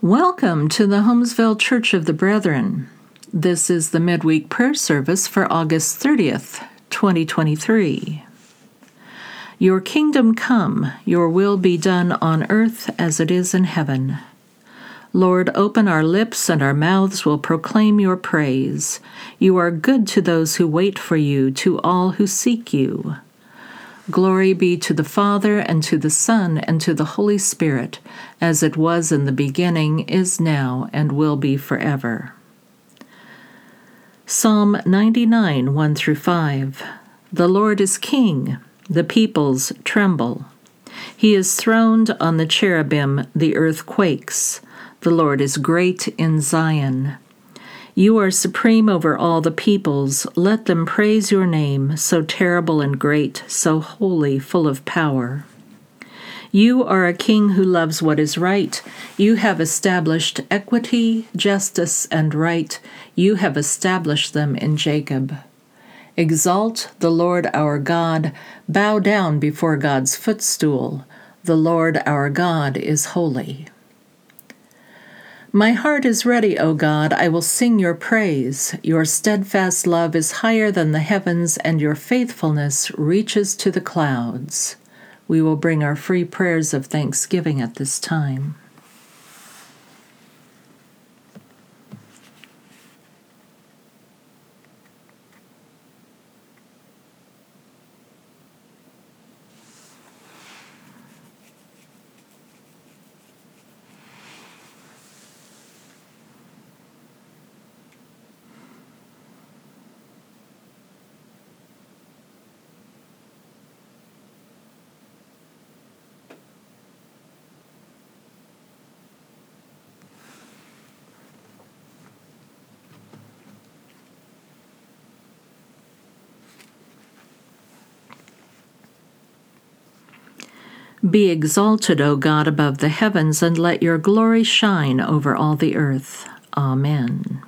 Welcome to the Holmesville Church of the Brethren. This is the midweek prayer service for August 30th, 2023. Your kingdom come, your will be done on earth as it is in heaven. Lord, open our lips, and our mouths will proclaim your praise. You are good to those who wait for you, to all who seek you. Glory be to the Father, and to the Son, and to the Holy Spirit, as it was in the beginning, is now, and will be forever. Psalm 99, 1 through 5. The Lord is King, the peoples tremble. He is throned on the cherubim, the earth quakes. The Lord is great in Zion. You are supreme over all the peoples. Let them praise your name, so terrible and great, so holy, full of power. You are a king who loves what is right. You have established equity, justice, and right. You have established them in Jacob. Exalt the Lord our God. Bow down before God's footstool. The Lord our God is holy. My heart is ready, O God. I will sing your praise. Your steadfast love is higher than the heavens, and your faithfulness reaches to the clouds. We will bring our free prayers of thanksgiving at this time. Be exalted, O God, above the heavens, and let your glory shine over all the earth. Amen.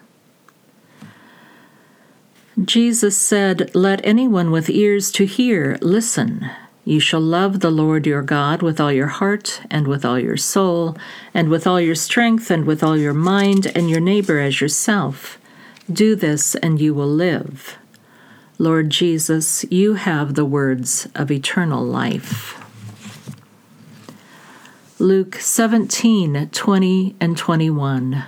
Jesus said, Let anyone with ears to hear listen. You shall love the Lord your God with all your heart, and with all your soul, and with all your strength, and with all your mind, and your neighbor as yourself. Do this, and you will live. Lord Jesus, you have the words of eternal life. Luke 17 20 and 21.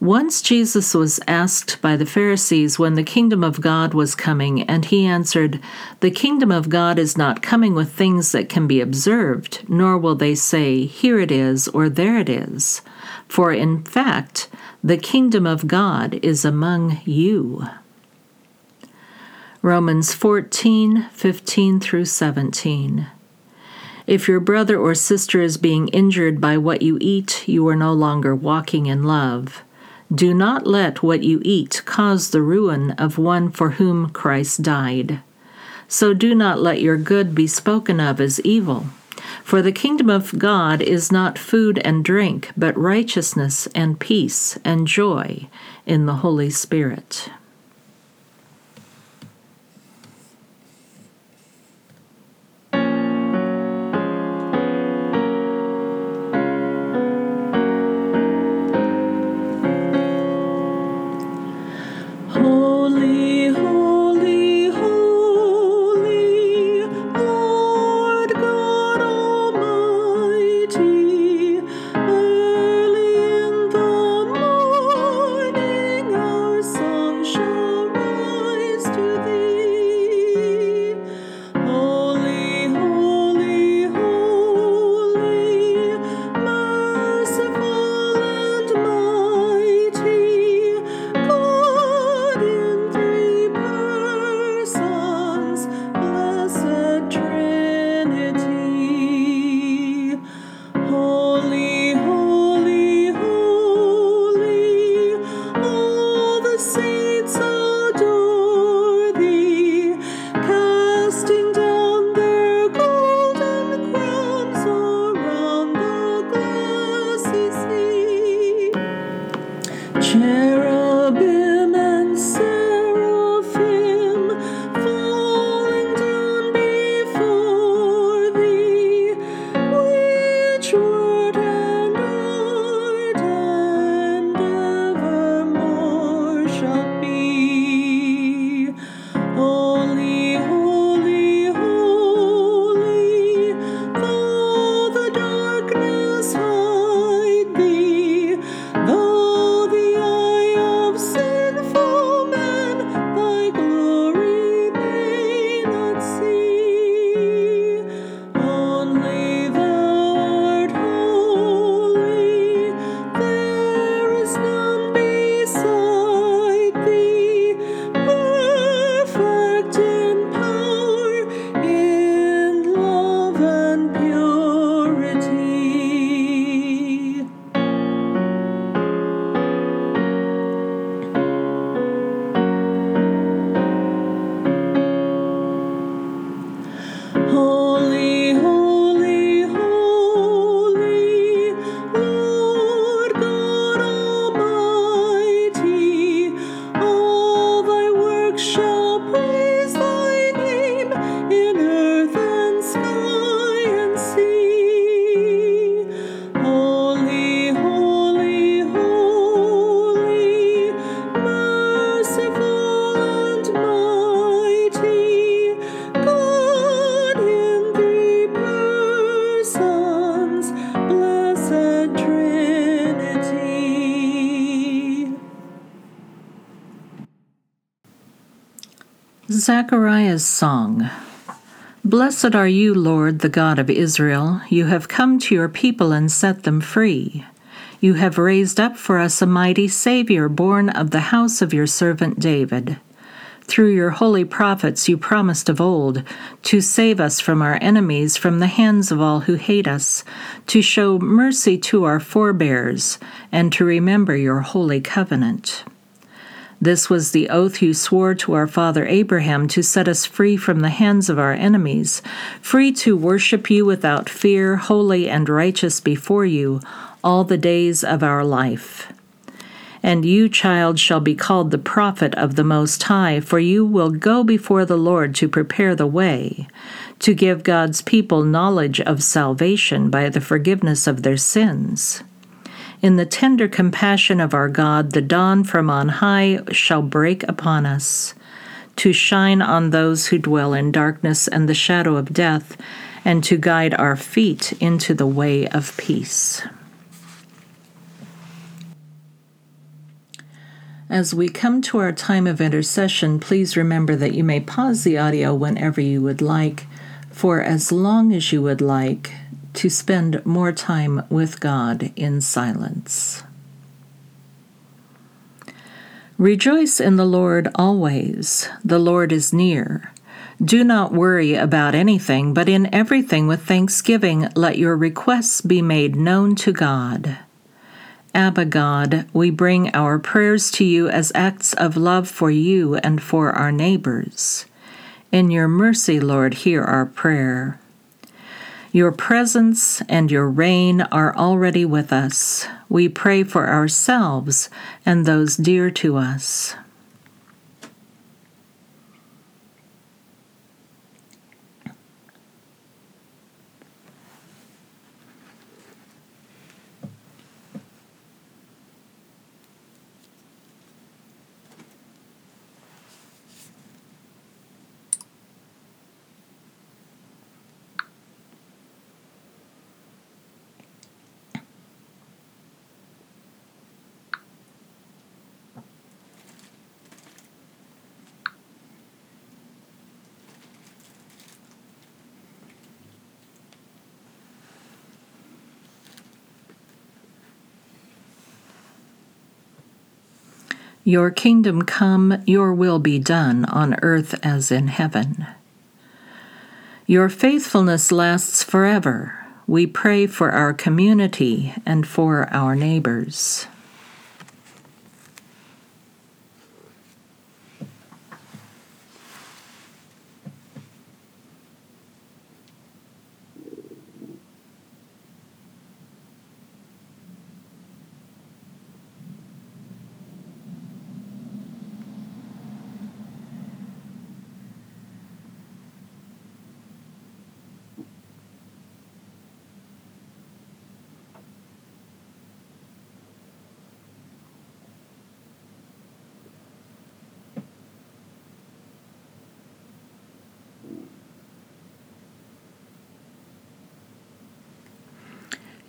Once Jesus was asked by the Pharisees when the kingdom of God was coming, and he answered, The kingdom of God is not coming with things that can be observed, nor will they say, Here it is, or there it is. For in fact, the kingdom of God is among you. Romans 14 15 through 17. If your brother or sister is being injured by what you eat, you are no longer walking in love. Do not let what you eat cause the ruin of one for whom Christ died. So do not let your good be spoken of as evil. For the kingdom of God is not food and drink, but righteousness and peace and joy in the Holy Spirit. Zechariah's Song Blessed are you, Lord, the God of Israel. You have come to your people and set them free. You have raised up for us a mighty Savior, born of the house of your servant David. Through your holy prophets, you promised of old to save us from our enemies, from the hands of all who hate us, to show mercy to our forebears, and to remember your holy covenant. This was the oath you swore to our father Abraham to set us free from the hands of our enemies, free to worship you without fear, holy and righteous before you, all the days of our life. And you, child, shall be called the prophet of the Most High, for you will go before the Lord to prepare the way, to give God's people knowledge of salvation by the forgiveness of their sins. In the tender compassion of our God, the dawn from on high shall break upon us, to shine on those who dwell in darkness and the shadow of death, and to guide our feet into the way of peace. As we come to our time of intercession, please remember that you may pause the audio whenever you would like, for as long as you would like, to spend more time with God in silence. Rejoice in the Lord always. The Lord is near. Do not worry about anything, but in everything with thanksgiving let your requests be made known to God. Abba God, we bring our prayers to you as acts of love for you and for our neighbors. In your mercy, Lord, hear our prayer. Your presence and your reign are already with us. We pray for ourselves and those dear to us. Your kingdom come, your will be done on earth as in heaven. Your faithfulness lasts forever. We pray for our community and for our neighbors.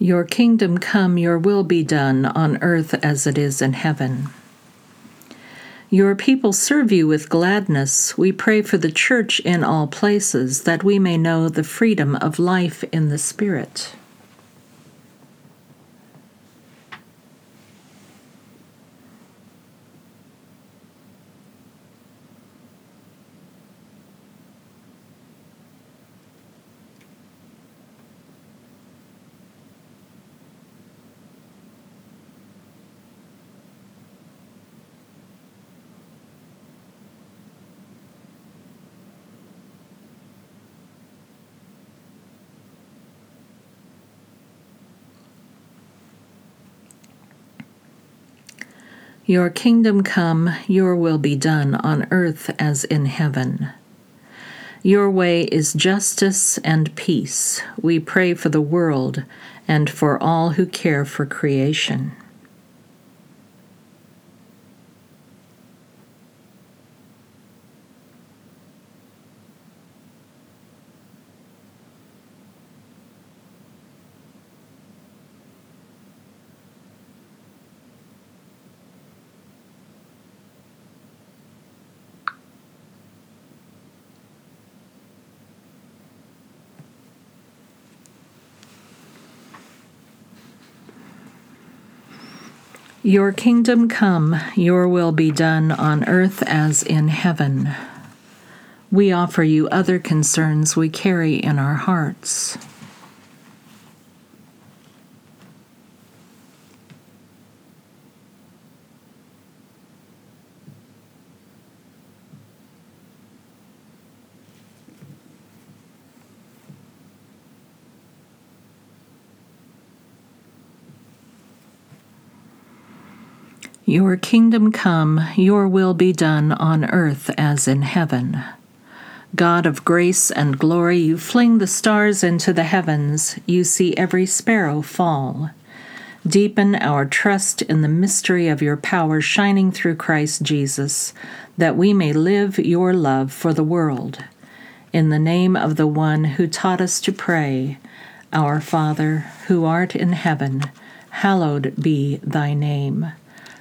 Your kingdom come, your will be done on earth as it is in heaven. Your people serve you with gladness. We pray for the church in all places that we may know the freedom of life in the Spirit. Your kingdom come, your will be done on earth as in heaven. Your way is justice and peace. We pray for the world and for all who care for creation. Your kingdom come, your will be done on earth as in heaven. We offer you other concerns we carry in our hearts. Your kingdom come, your will be done on earth as in heaven. God of grace and glory, you fling the stars into the heavens, you see every sparrow fall. Deepen our trust in the mystery of your power shining through Christ Jesus, that we may live your love for the world. In the name of the one who taught us to pray, Our Father, who art in heaven, hallowed be thy name.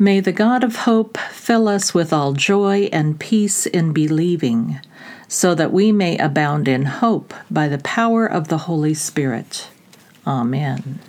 May the God of hope fill us with all joy and peace in believing, so that we may abound in hope by the power of the Holy Spirit. Amen.